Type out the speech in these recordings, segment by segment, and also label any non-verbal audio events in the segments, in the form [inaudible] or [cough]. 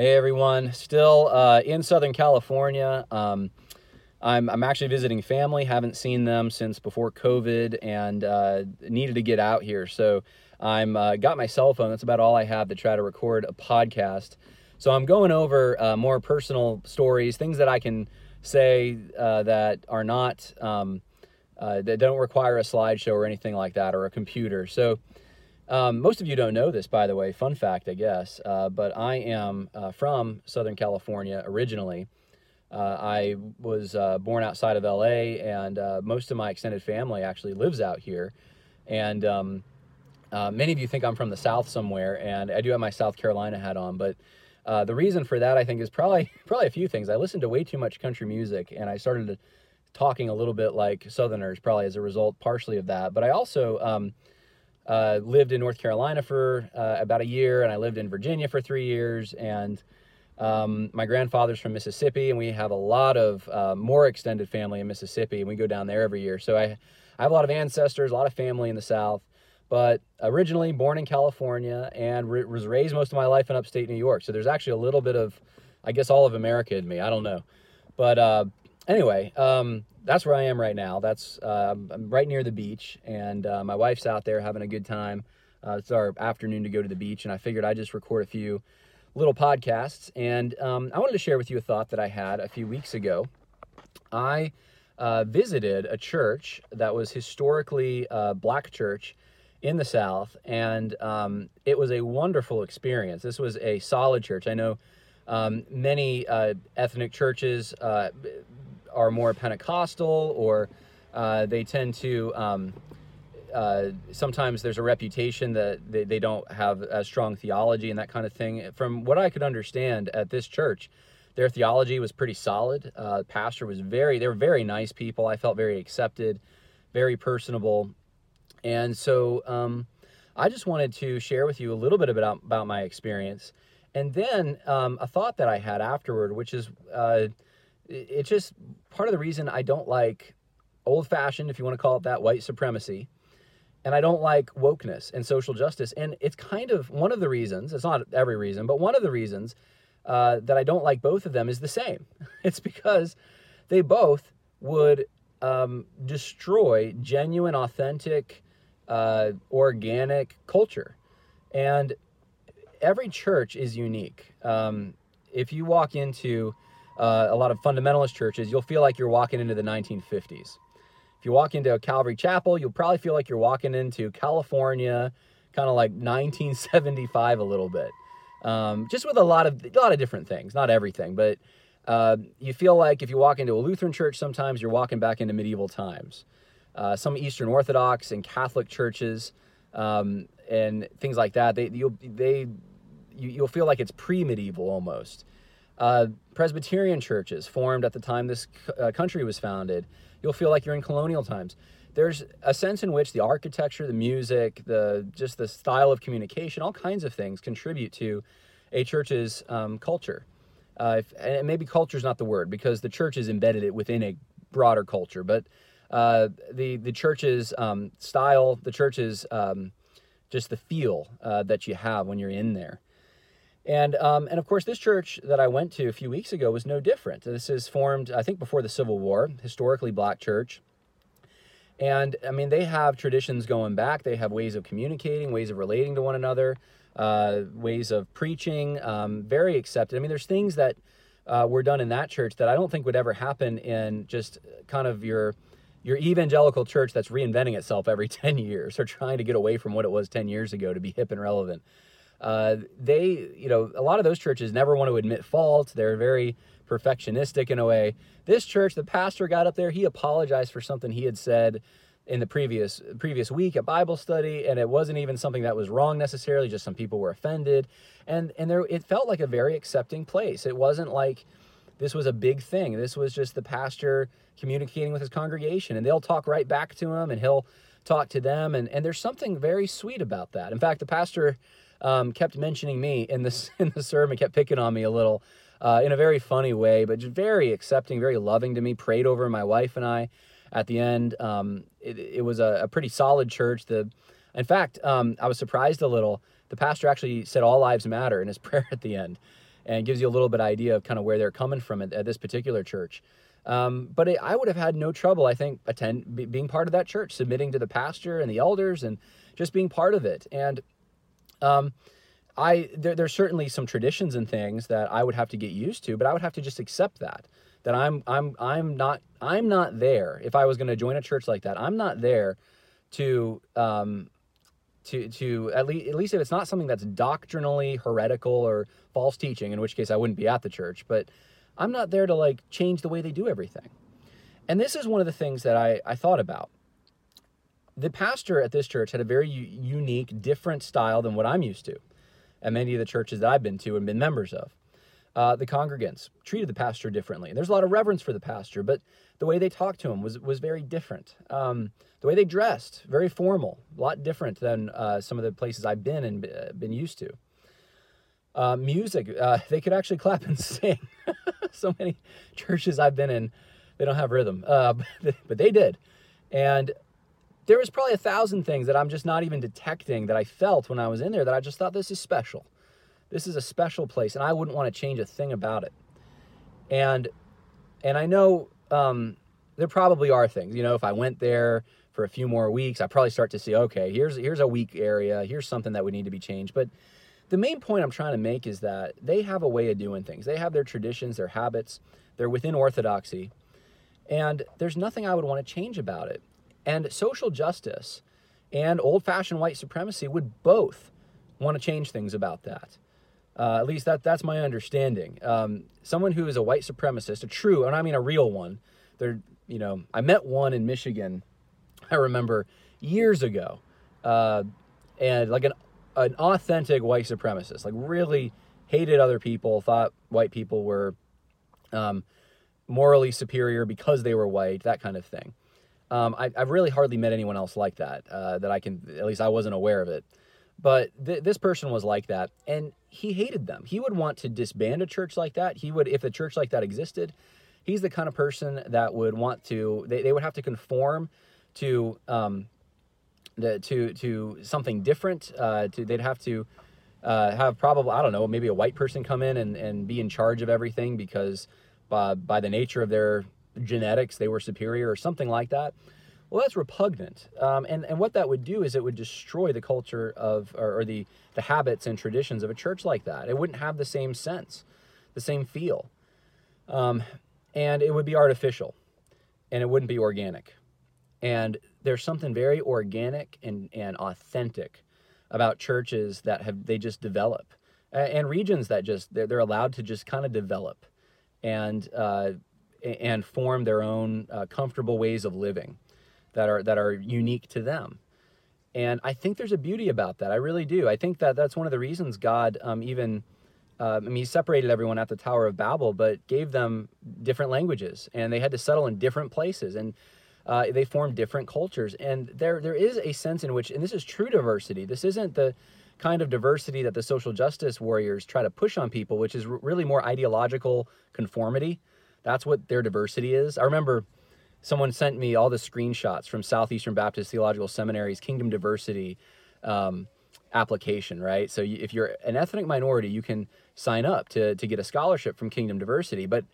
Hey everyone, still uh, in Southern California. Um, I'm, I'm actually visiting family, haven't seen them since before COVID and uh, needed to get out here. So I'm uh, got my cell phone, that's about all I have to try to record a podcast. So I'm going over uh, more personal stories, things that I can say uh, that are not, um, uh, that don't require a slideshow or anything like that or a computer. So um, most of you don't know this, by the way. Fun fact, I guess. Uh, but I am uh, from Southern California originally. Uh, I was uh, born outside of LA, and uh, most of my extended family actually lives out here. And um, uh, many of you think I'm from the South somewhere, and I do have my South Carolina hat on. But the reason for that, I think, is probably [laughs] probably a few things. I listened to way too much country music, and I started talking a little bit like Southerners, probably as a result, partially of that. But I also um, uh, lived in North Carolina for uh, about a year, and I lived in Virginia for three years. And um, my grandfather's from Mississippi, and we have a lot of uh, more extended family in Mississippi, and we go down there every year. So I, I have a lot of ancestors, a lot of family in the South. But originally born in California and re- was raised most of my life in upstate New York. So there's actually a little bit of, I guess, all of America in me. I don't know. But uh, anyway, um, that's where I am right now. That's uh, I'm right near the beach, and uh, my wife's out there having a good time. Uh, it's our afternoon to go to the beach, and I figured I'd just record a few little podcasts. And um, I wanted to share with you a thought that I had a few weeks ago. I uh, visited a church that was historically a black church in the South, and um, it was a wonderful experience. This was a solid church. I know um, many uh, ethnic churches uh, are more Pentecostal or uh, they tend to. Um, uh, sometimes there's a reputation that they, they don't have a strong theology and that kind of thing. From what I could understand at this church, their theology was pretty solid. Uh, pastor was very, they were very nice people. I felt very accepted, very personable. And so um, I just wanted to share with you a little bit about, about my experience. And then um, a thought that I had afterward, which is uh, it's just part of the reason I don't like old fashioned, if you want to call it that, white supremacy. And I don't like wokeness and social justice. And it's kind of one of the reasons, it's not every reason, but one of the reasons uh, that I don't like both of them is the same. [laughs] It's because they both would um, destroy genuine, authentic, uh, organic culture. And every church is unique. Um, if you walk into uh, a lot of fundamentalist churches, you'll feel like you're walking into the 1950s. If you walk into a Calvary Chapel, you'll probably feel like you're walking into California, kind of like 1975 a little bit. Um, just with a lot of a lot of different things, not everything, but uh, you feel like if you walk into a Lutheran church, sometimes you're walking back into medieval times. Uh, some Eastern Orthodox and Catholic churches um, and things like that, they you'll they you, you'll feel like it's pre-medieval almost. Uh, Presbyterian churches formed at the time this uh, country was founded, you'll feel like you're in colonial times. There's a sense in which the architecture, the music, the just the style of communication, all kinds of things contribute to a church's um, culture. Uh, if, and maybe culture is not the word because the church is embedded it within a broader culture, but uh, the the church's um, style, the church's um, just the feel uh, that you have when you're in there. And, um, and of course, this church that I went to a few weeks ago was no different. This is formed, I think, before the Civil War, historically black church. And I mean, they have traditions going back. They have ways of communicating, ways of relating to one another, uh, ways of preaching, um, very accepted. I mean, there's things that uh, were done in that church that I don't think would ever happen in just kind of your your evangelical church that's reinventing itself every [laughs] 10 years or trying to get away from what it was 10 years ago to be hip and relevant uh, they, you know, a lot of those churches never want to admit fault. They're very perfectionistic in a way. This church, the pastor got up there, he apologized for something he had said in the previous previous week at Bible study, and it wasn't even something that was wrong necessarily. Just some people were offended, and and there it felt like a very accepting place. It wasn't like this was a big thing. This was just the pastor communicating with his congregation, and they'll talk right back to him, and he'll talk to them, and and there's something very sweet about that. In fact, the pastor um, kept mentioning me in this [laughs] in the sermon, kept picking on me a little uh, in a very funny way, but just very accepting, very loving to me. Prayed over my wife and I at the end. Um, it, it, was a, a, pretty solid church. The, in fact, um, I was surprised a little. The pastor actually said "All lives matter" in his [laughs] prayer at the end, and gives you a little bit idea of kind of where they're coming from at, at this particular church. Um, but it, I would have had no trouble, I think, attend be, being part of that church, submitting to the pastor and the elders, and just being part of it. And um, I there, there's certainly some traditions and things that I would have to get used to, but I would have to just accept that that I'm I'm I'm not I'm not there. If I was going to join a church like that, I'm not there to um, to to at least at least if it's not something that's doctrinally heretical or false teaching, in which case I wouldn't be at the church. But I'm not there to like change the way they do everything. And this is one of the things that I, I thought about. The pastor at this church had a very u- unique, different style than what I'm used to at many of the churches that I've been to and been members of. Uh, the congregants treated the pastor differently. There's a lot of reverence for the pastor, but the way they talked to him was was very different. Um, the way they dressed, very formal, a lot different than uh, some of the places I've been and uh, been used to. Uh, music, uh, [laughs] they could actually clap and [laughs] sing. [laughs] so many churches I've been in, they don't have rhythm, uh, but they did. And there was probably a thousand things that I'm just not even detecting that I felt when I was in there that I just thought this is special. This is a special place, and I wouldn't want to change a thing about it. And and I know um, there probably are things. You know, if I went there for a few more weeks, I probably start to see, okay, here's here's a weak area, here's something that would need to be changed. But the main point I'm trying to make is that they have a way of doing things. They have their traditions, their habits, they're within orthodoxy. And there's nothing I would want to change about it. And social justice and old fashioned white supremacy would both want to change things about that. Uh, at least that, that's my understanding. Um, someone who is a white supremacist, a true, and I mean a real one, they're, you know, I met one in Michigan, I remember years ago, uh, and like an, an authentic white supremacist, like really hated other people, thought white people were um, morally superior because they were white, that kind of thing. Um, I, have really hardly met anyone else like that, uh, that I can, at least I wasn't aware of it. But th- this person was like that, and he hated them. He would want to disband a church like that. He would, if a church like that existed, he's the kind of person that would want to. They, they would have to conform to um, the, to to something different. Uh, to they'd have to uh, have probably I don't know maybe a white person come in and, and be in charge of everything because by, by the nature of their genetics they were superior or something like that. Well, that's repugnant. Um, and, and what that would do is it would destroy the culture of, or, or, the, the habits and traditions of a church like that. It wouldn't have the same sense, the same feel. Um, and it would be artificial and it wouldn't be organic. And there's something very organic and, and authentic about churches that have, they just develop and regions that just, they're, they're allowed to just kind of develop and, uh, and form their own uh, comfortable ways of living that are that are unique to them. And I think there's a beauty about that. I really do. I think that that's one of the reasons God um, even, uh, I mean, He separated everyone at the Tower of Babel, but gave them different languages, and they had to settle in different places, and uh, they formed different cultures. And there there is a sense in which, and this is true diversity. This isn't the kind of diversity that the social justice warriors try to push on people, which is really more ideological conformity. That's what their diversity is. I remember someone sent me all the screenshots from Southeastern Baptist Theological Seminary's Kingdom Diversity um, application, right? So if you're an ethnic minority, you can sign up to, to get a scholarship from Kingdom Diversity. But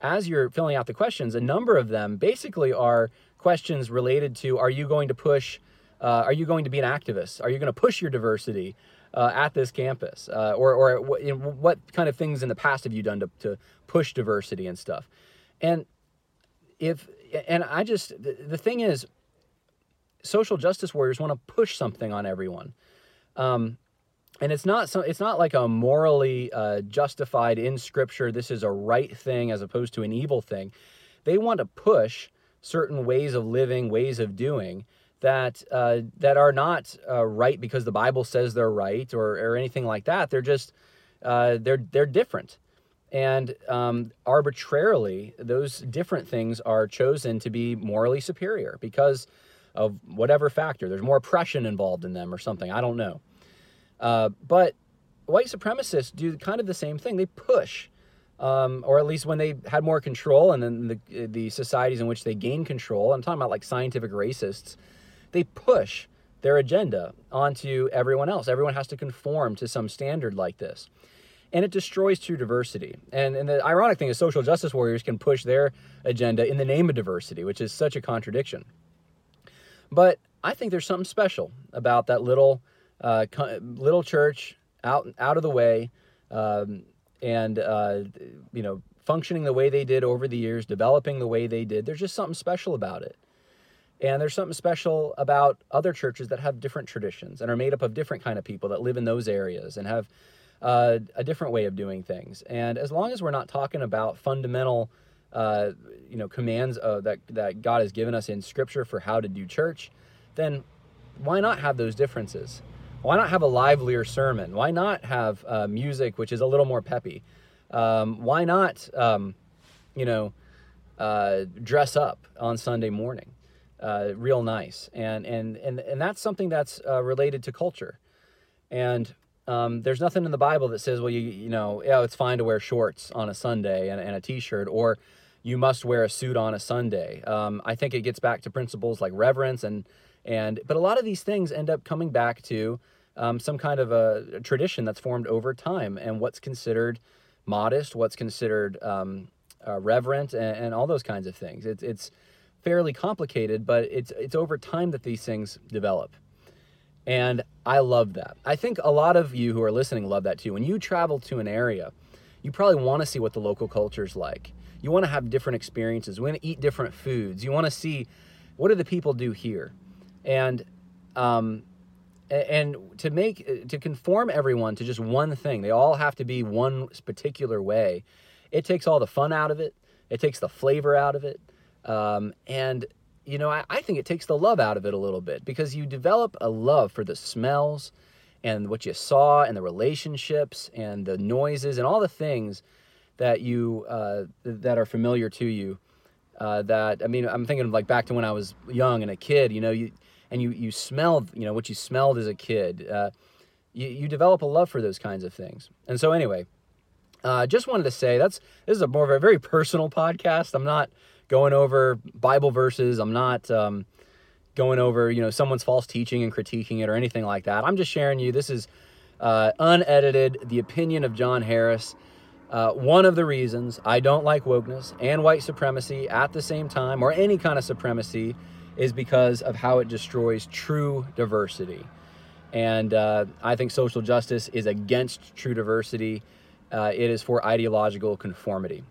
as you're filling out the questions, a number of them basically are questions related to are you going to push, uh, are you going to be an activist? Are you going to push your diversity? Uh, at this campus, uh, or or what, you know, what kind of things in the past have you done to, to push diversity and stuff? And if and I just the, the thing is, social justice warriors want to push something on everyone. Um, and it's not so it's not like a morally uh, justified in scripture this is a right thing as opposed to an evil thing they want to push certain ways of living ways of doing that uh, that are not uh, right because the bible says they're right or, or anything like that they're just uh, they're they're different and um, arbitrarily, those different things are chosen to be morally superior because of whatever factor. There's more oppression involved in them or something. I don't know. Uh, but white supremacists do kind of the same thing. They push, um, or at least when they had more control, and then the, the societies in which they gain control, I'm talking about like scientific racists, they push their agenda onto everyone else. Everyone has to conform to some standard like this. and it destroys true diversity. And, and the ironic thing is, social justice warriors can push their agenda in the name of diversity, which is such a contradiction. But I think there's something special about that little uh, little church out out of the way, um, and uh, you know functioning the way they did over the years, developing the way they did. There's just something special about it. And there's something special about other churches that have different traditions and are made up of different kind of people that live in those areas and have uh, a different way of doing things. And as long as we're not talking about fundamental, uh, you know, commands uh, that that God has given us in Scripture for how to do church, then why not have those differences? Why not have a livelier sermon? Why not have uh, music which is a little more peppy? Um, why not, um, you know, uh, dress up on Sunday morning? Uh, real nice, and and and and that's something that's uh, related to culture. And um, there's nothing in the Bible that says, well, you you know, yeah, it's fine to wear shorts on a Sunday and, and a t-shirt, or you must wear a suit on a Sunday. Um, I think it gets back to principles like reverence and and but a lot of these things end up coming back to um, some kind of a, a, tradition that's formed over time and what's considered modest, what's considered um, uh, reverent, and, and, all those kinds of things. It's it's fairly complicated, but it's it's over time that these things develop. And I love that. I think a lot of you who are listening love that too. When you travel to an area, you probably want to see what the local culture is like. You want to have different experiences. You want to eat different foods. You want to see what do the people do here, and um, and to make to conform everyone to just one thing. They all have to be one particular way. It takes all the fun out of it. It takes the flavor out of it. Um, and you know, I, I, think it takes the love out of it a little bit because you develop a love for the smells and what you saw and the relationships and the noises and all the things that you uh, that are familiar to you. Uh, that I mean, I'm thinking of like back to when I was young and a kid. You know, you and you you smelled, you know, what you smelled as a kid. Uh, you, you develop a love for those kinds of things. And so, anyway, uh, just wanted to say that's this is a more of a very personal podcast. I'm not going over Bible verses. I'm not um, going over, you know, someone's false teaching and critiquing it or anything like that. I'm just sharing you. This is uh, unedited, the opinion of John Harris. Uh, one of the reasons I don't like wokeness and white supremacy at the same time, or any kind of supremacy, is because of how it destroys true diversity. And uh, I think social justice is against true diversity. Uh, it is for ideological conformity.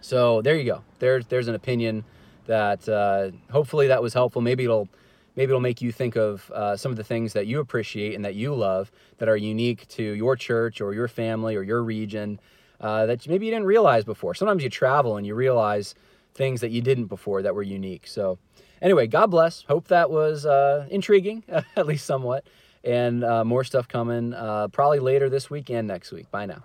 So there you go. There's there's an opinion that uh, hopefully that was helpful. Maybe it'll maybe it'll make you think of uh, some of the things that you appreciate and that you love that are unique to your church or your family or your region uh, that maybe you didn't realize before. Sometimes you travel and you realize things that you didn't before that were unique. So anyway, God bless. Hope that was uh, intriguing, [laughs] at least somewhat. And uh, more stuff coming uh, probably later this week and next week. Bye now.